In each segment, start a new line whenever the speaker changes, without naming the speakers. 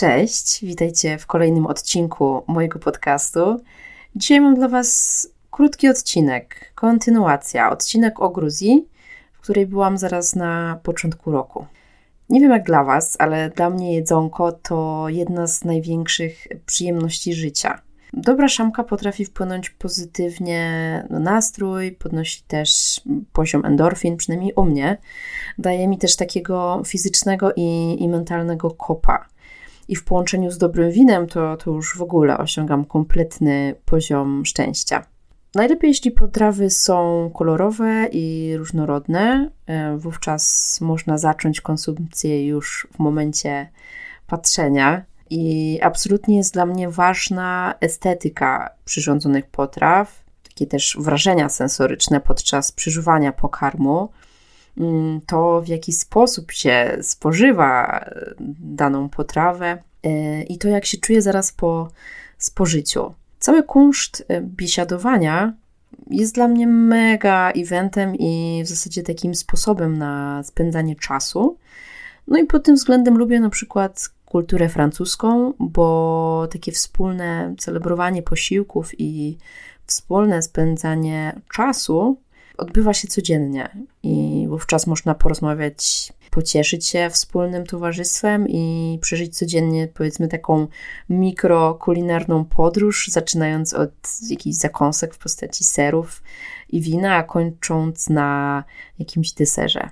Cześć, witajcie w kolejnym odcinku mojego podcastu. Dzisiaj mam dla Was krótki odcinek, kontynuacja, odcinek o Gruzji, w której byłam zaraz na początku roku. Nie wiem jak dla Was, ale dla mnie jedzonko to jedna z największych przyjemności życia. Dobra szamka potrafi wpłynąć pozytywnie na nastrój, podnosi też poziom endorfin, przynajmniej u mnie. Daje mi też takiego fizycznego i, i mentalnego kopa. I w połączeniu z dobrym winem to, to już w ogóle osiągam kompletny poziom szczęścia. Najlepiej, jeśli potrawy są kolorowe i różnorodne, e, wówczas można zacząć konsumpcję już w momencie patrzenia. I absolutnie jest dla mnie ważna estetyka przyrządzonych potraw, takie też wrażenia sensoryczne podczas przeżuwania pokarmu, to w jaki sposób się spożywa daną potrawę e, i to jak się czuje zaraz po spożyciu. Cały kunszt e, biesiadowania jest dla mnie mega eventem i w zasadzie takim sposobem na spędzanie czasu. No i pod tym względem lubię na przykład kulturę francuską, bo takie wspólne celebrowanie posiłków i wspólne spędzanie czasu odbywa się codziennie i wówczas można porozmawiać, pocieszyć się wspólnym towarzystwem i przeżyć codziennie, powiedzmy, taką mikrokulinarną podróż, zaczynając od jakichś zakąsek w postaci serów i wina, a kończąc na jakimś deserze.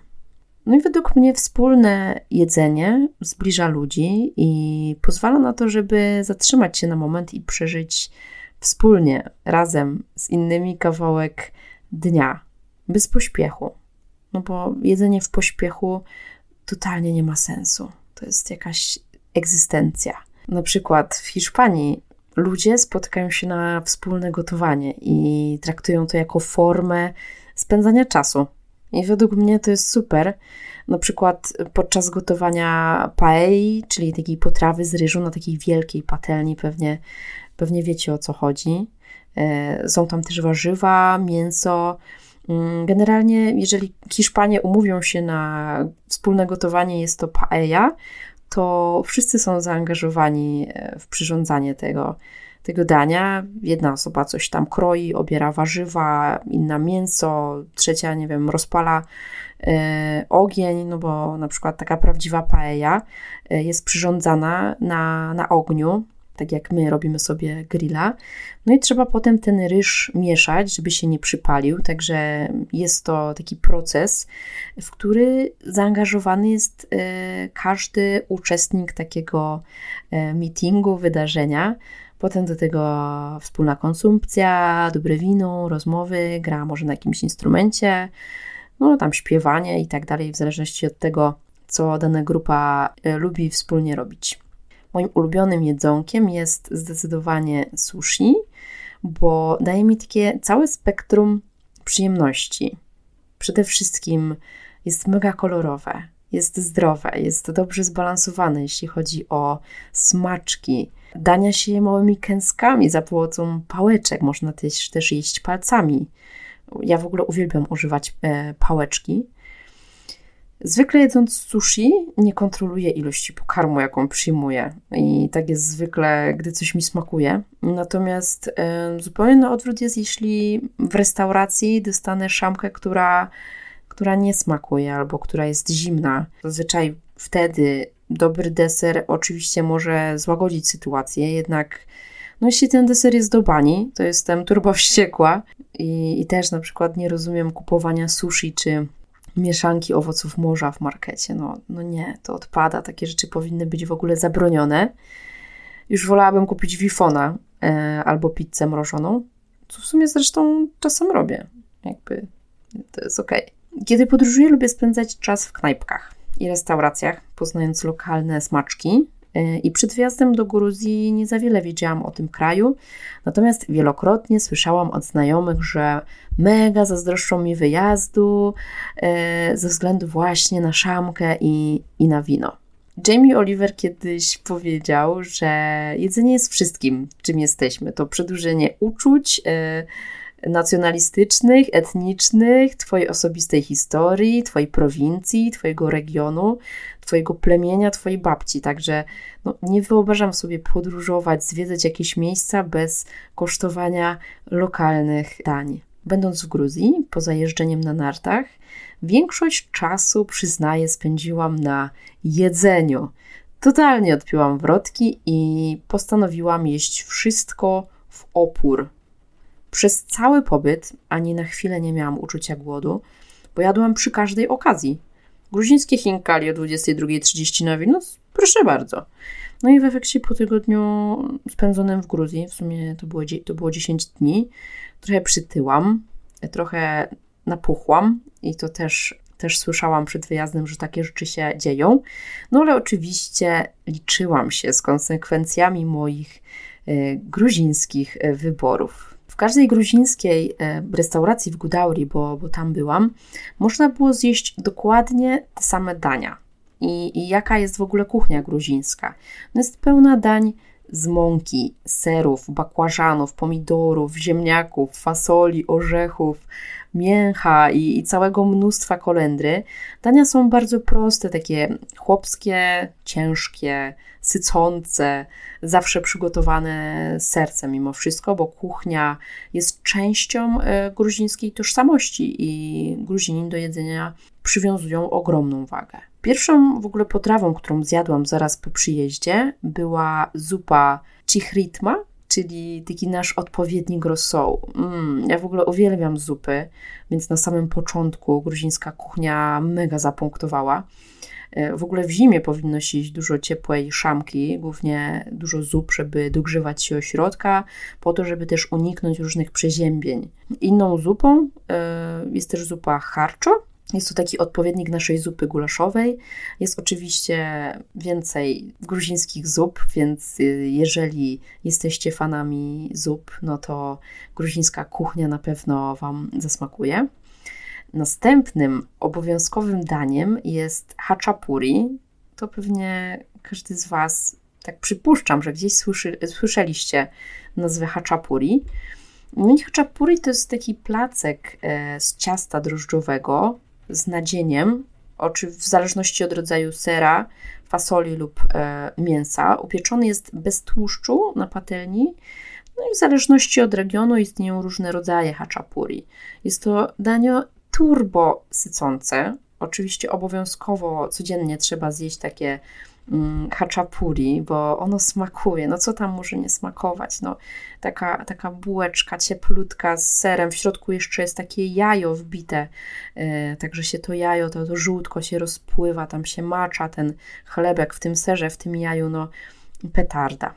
No i według mnie wspólne jedzenie zbliża ludzi i pozwala na to, żeby zatrzymać się na moment i przeżyć wspólnie, razem z innymi kawałek dnia, bez pośpiechu. No bo jedzenie w pośpiechu totalnie nie ma sensu. To jest jakaś egzystencja. Na przykład w Hiszpanii ludzie spotykają się na wspólne gotowanie i traktują to jako formę spędzania czasu. I według mnie to jest super. Na przykład podczas gotowania paei, czyli takiej potrawy z ryżu na takiej wielkiej patelni, pewnie, pewnie wiecie o co chodzi. E, są tam też warzywa, mięso. Mm, generalnie, jeżeli Hiszpanie umówią się na wspólne gotowanie, jest to paella, to wszyscy są zaangażowani e, w przyrządzanie tego, tego dania. Jedna osoba coś tam kroi, obiera warzywa, inna mięso, trzecia, nie wiem, rozpala e, ogień, no bo na przykład taka prawdziwa paella e, jest przyrządzana na, na ogniu, tak jak my robimy sobie grilla. No i trzeba potem ten ryż mieszać, żeby się nie przypalił, także jest to taki proces, w który zaangażowany jest e, każdy uczestnik takiego meetingu, wydarzenia. Potem do tego wspólna konsumpcja, dobre wino, rozmowy, gra może na jakimś instrumencie, no tam śpiewanie i tak dalej, w zależności od tego, co dana grupa e, lubi wspólnie robić. Moim ulubionym jedzonkiem jest zdecydowanie sushi, bo daje mi takie całe spektrum przyjemności. Przede wszystkim jest mega kolorowe, jest zdrowe, jest dobrze zbalansowane, jeśli chodzi o smaczki, dania się małymi kęskami za pomocą pałeczek. Można też, też jeść palcami. Ja w ogóle uwielbiam używać e, pałeczki. Zwykle jedząc sushi nie kontroluję ilości pokarmu, jaką przyjmuję. I tak jest zwykle, gdy coś mi smakuje. Natomiast e, zupełnie na odwrót jest, jeśli w restauracji dostanę szamkę, która, która nie smakuje albo która jest zimna. Zazwyczaj wtedy dobry deser oczywiście może złagodzić sytuację, jednak no jeśli ten deser jest do bani, to jestem turbo wściekła i, i też na przykład nie rozumiem kupowania sushi czy mieszanki owoców morza w markecie. No, no nie, to odpada. Takie rzeczy powinny być w ogóle zabronione. Już wolałabym kupić wifona e, albo pizzę mrożoną, co w sumie zresztą czasem robię. Jakby to jest ok. Kiedy podróżuję, lubię spędzać czas w knajpkach i restauracjach, poznając lokalne smaczki. E, I przed wjazdem do Gruzji nie za wiele wiedziałam o tym kraju, natomiast wielokrotnie słyszałam od znajomych, że mega zazdroszczą mi wyjazdu e, ze względu właśnie na szamkę i, i na wino. Jamie Oliver kiedyś powiedział, że jedzenie jest wszystkim, czym jesteśmy. To przedłużenie uczuć, e, nacjonalistycznych, etnicznych, Twojej osobistej historii, Twojej prowincji, Twojego regionu, Twojego plemienia, Twojej babci. Także no, nie wyobrażam sobie podróżować, zwiedzać jakieś miejsca bez kosztowania lokalnych dań. Będąc w Gruzji, poza jeżdżeniem na nartach, większość czasu, przyznaję, spędziłam na jedzeniu. Totalnie odpiłam wrotki i postanowiłam jeść wszystko w opór. Przez cały pobyt ani na chwilę nie miałam uczucia głodu, bo jadłam przy każdej okazji. Gruzińskie chinkali o 22.30 na Wilnos? Proszę bardzo. No i w efekcie po tygodniu spędzonym w Gruzji, w sumie to było, to było 10 dni, trochę przytyłam, trochę napuchłam i to też, też słyszałam przed wyjazdem, że takie rzeczy się dzieją. No ale oczywiście liczyłam się z konsekwencjami moich e, gruzińskich wyborów. Każdej gruzińskiej e, restauracji w Gudauri, bo, bo tam byłam, można było zjeść dokładnie te same dania. I, I jaka jest w ogóle kuchnia gruzińska? No jest pełna dań z mąki, serów, bakłażanów, pomidorów, ziemniaków, fasoli, orzechów, mięcha i, i, całego mnóstwa kolendry. Dania są bardzo proste, takie chłopskie, ciężkie, sycące, zawsze przygotowane sercem mimo wszystko, bo kuchnia jest częścią e, gruzińskiej tożsamości i Gruzini do jedzenia przywiązują ogromną wagę. Pierwszą w ogóle potrawą, którą zjadłam zaraz po przyjeździe, była zupa chichritma, czyli taki nasz odpowiednik rosołu. Mm, ja w ogóle uwielbiam zupy, więc na samym początku gruzińska kuchnia mega zapunktowała. E, w ogóle w zimie powinno się jeść dużo ciepłej szamki, głównie dużo zup, żeby dogrzewać się ośrodka, po to, żeby też uniknąć różnych przeziębień. Inną zupą e, jest też zupa harczo, jest to taki odpowiednik naszej zupy gulaszowej. Jest oczywiście więcej gruzińskich zup, więc y, jeżeli jesteście fanami zup, no to gruzińska kuchnia na pewno Wam zasmakuje. Następnym obowiązkowym daniem jest haczapuri. To pewnie każdy z Was, tak przypuszczam, że gdzieś słyszy, słyszeliście nazwę haczapuri. No haczapuri to jest taki placek e, z ciasta drożdżowego, z nadzieniem, oczy w zależności od rodzaju sera, fasoli lub e, mięsa. Upieczony jest bez tłuszczu na patelni. No i w zależności od regionu istnieją różne rodzaje haczapuri. Jest to danie turbo sycące. Oczywiście obowiązkowo codziennie trzeba zjeść takie haczapuri, bo ono smakuje. No co tam może nie smakować? No, taka, taka bułeczka cieplutka z serem, w środku jeszcze jest takie jajo wbite, yy, także się to jajo, to, to żółtko się rozpływa, tam się macza ten chlebek w tym serze, w tym jaju, no petarda.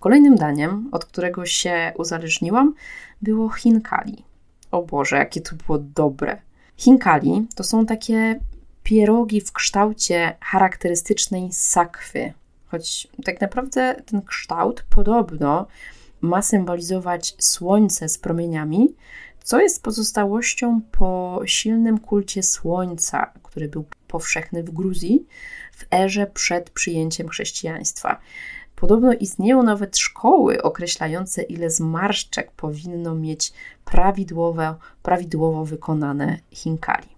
Kolejnym daniem, od którego się uzależniłam, było chinkali. O Boże, jakie to było dobre. Chinkali to są takie pierogi w kształcie charakterystycznej sakwy. Choć tak naprawdę ten kształt podobno ma symbolizować słońce z promieniami, co jest pozostałością po silnym kulcie słońca, który był powszechny w Gruzji w erze przed przyjęciem chrześcijaństwa. Podobno istnieją nawet szkoły określające, ile zmarszczek powinno mieć prawidłowo, prawidłowo wykonane hinkali.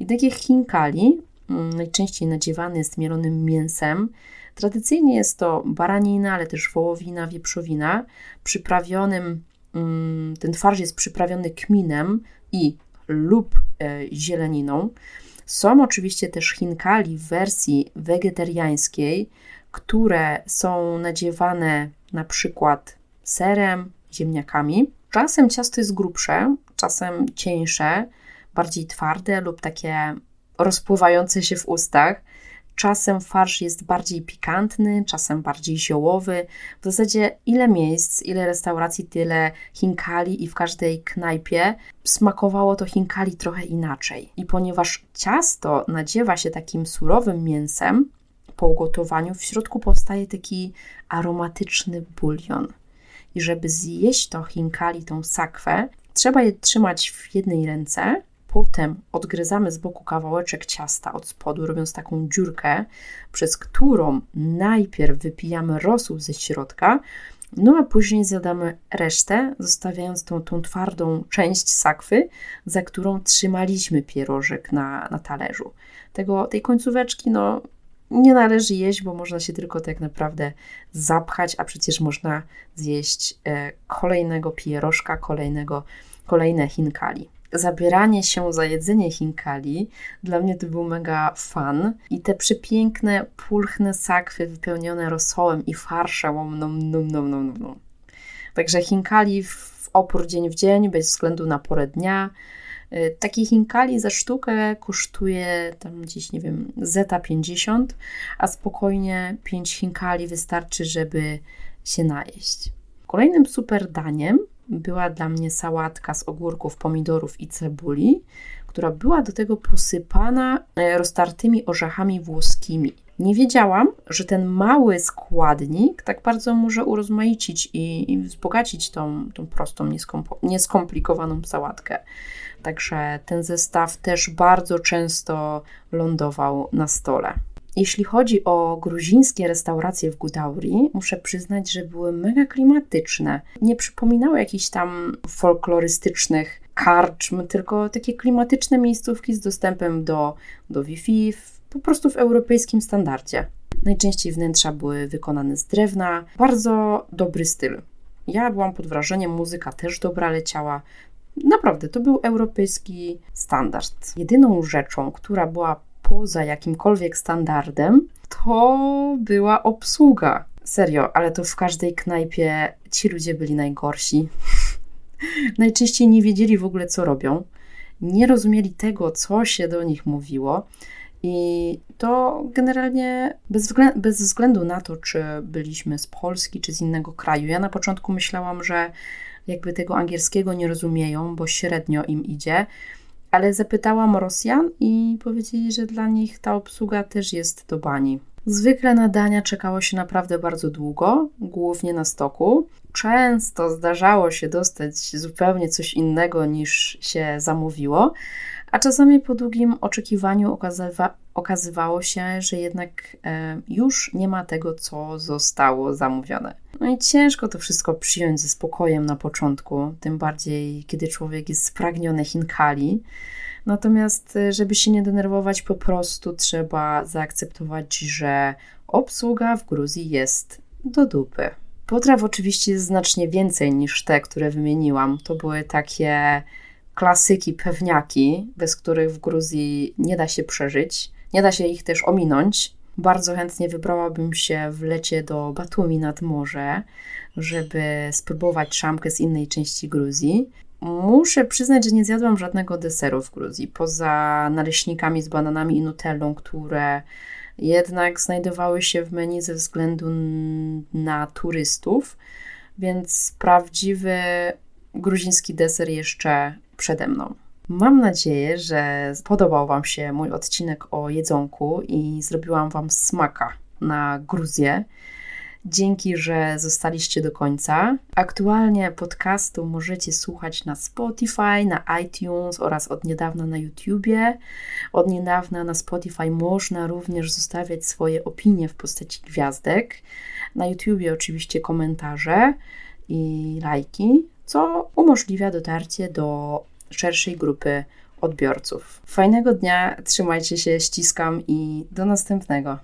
I chinkali, mm, najczęściej nadziewany jest mielonym mięsem. Tradycyjnie jest to baranina, ale też wołowina, wieprzowina, przyprawionym, mm, ten farsz jest przyprawiony kminem i lub e, zieleniną. Są oczywiście też chinkali w wersji wegetariańskiej, które są nadziewane na przykład serem, ziemniakami. Czasem ciasto jest grubsze, czasem cieńsze, bardziej twarde lub takie rozpływające się w ustach. Czasem farsz jest bardziej pikantny, czasem bardziej ziołowy. W zasadzie ile miejsc, ile restauracji, tyle hinkali i w każdej knajpie smakowało to hinkali trochę inaczej. I ponieważ ciasto nadziewa się takim surowym mięsem, po ugotowaniu w środku powstaje taki aromatyczny bulion. I żeby zjeść to hinkali, tą sakwę, trzeba je trzymać w jednej ręce, Potem odgryzamy z boku kawałeczek ciasta od spodu, robiąc taką dziurkę, przez którą najpierw wypijamy rosół ze środka, No a później zjadamy resztę, zostawiając tą, tą twardą część sakwy, za którą trzymaliśmy pierożek na, na talerzu. Tego, tej końcóweczki, no nie należy jeść, bo można się tylko tak naprawdę zapchać, a przecież można zjeść e, kolejnego pierożka, kolejnego, kolejne chinkali. Zabieranie się za jedzenie chinkali dla mnie to był mega fan i te przepiękne, pulchne sakwy wypełnione rosołem i farszem, nom, nom, nom, nom, nom. Także chinkali w opór dzień w dzień, bez względu na porę dnia, Y, taki hinkali za sztukę kosztuje tam gdzieś, nie wiem, zeta 50, a spokojnie 5 hinkali wystarczy, żeby się najeść. Kolejnym super daniem była dla mnie sałatka z ogórków, pomidorów i cebuli, która była do tego posypana e, roztartymi orzechami włoskimi. Nie wiedziałam, że ten mały składnik tak bardzo może urozmaicić i, i wzbogacić tą, tą prostą, nieskomplikowaną sałatkę. Także ten zestaw też bardzo często lądował na stole. Jeśli chodzi o gruzińskie restauracje w Gudauri, muszę przyznać, że były mega klimatyczne. Nie przypominały jakichś tam folklorystycznych karczm, tylko takie klimatyczne miejscówki z dostępem do, do Wi-Fi, w, po prostu w europejskim standardzie. Najczęściej wnętrza były wykonane z drewna. Bardzo dobry styl. Ja byłam pod wrażeniem, muzyka też dobra leciała. Naprawdę, to był europejski standard. Jedyną rzeczą, która była poza jakimkolwiek standardem, to była obsługa. Serio, ale to w każdej knajpie ci ludzie byli najgorsi. Najczęściej nie wiedzieli w ogóle, co robią, nie rozumieli tego, co się do nich mówiło. I to generalnie bez względu, bez względu na to, czy byliśmy z Polski, czy z innego kraju. Ja na początku myślałam, że jakby tego angielskiego nie rozumieją, bo średnio im idzie. Ale zapytałam Rosjan i powiedzieli, że dla nich ta obsługa też jest do bani. Zwykle na dania czekało się naprawdę bardzo długo, głównie na stoku. Często zdarzało się dostać zupełnie coś innego niż się zamówiło, a czasami po długim oczekiwaniu okazywa okazywało się, że jednak e, już nie ma tego, co zostało zamówione. No i ciężko to wszystko przyjąć ze spokojem na początku, tym bardziej kiedy człowiek jest spragniony chinkali. Natomiast, e, żeby się nie denerwować, po prostu trzeba zaakceptować, że obsługa w Gruzji jest do dupy. Potraw oczywiście jest znacznie więcej niż te, które wymieniłam. To były takie klasyki, pewniaki, bez których w Gruzji nie da się przeżyć. Nie da się ich też ominąć. Bardzo chętnie wybrałabym się w lecie do Batumi nad morze, żeby spróbować szamkę z innej części Gruzji. Muszę przyznać, że nie zjadłam żadnego deseru w Gruzji, poza naleśnikami z bananami i nutellą, które jednak znajdowały się w menu ze względu na turystów, więc prawdziwy gruziński deser jeszcze przede mną. Mam nadzieję, że podobał Wam się mój odcinek o jedzonku i zrobiłam Wam smaka na Gruzję. Dzięki, że zostaliście do końca. Aktualnie podcastu możecie słuchać na Spotify, na iTunes oraz od niedawna na YouTubie. Od niedawna na Spotify można również zostawiać swoje opinie w postaci gwiazdek. Na YouTubie oczywiście komentarze i lajki, co umożliwia dotarcie do szerszej grupy odbiorców. Fajnego dnia, trzymajcie się, ściskam i do następnego.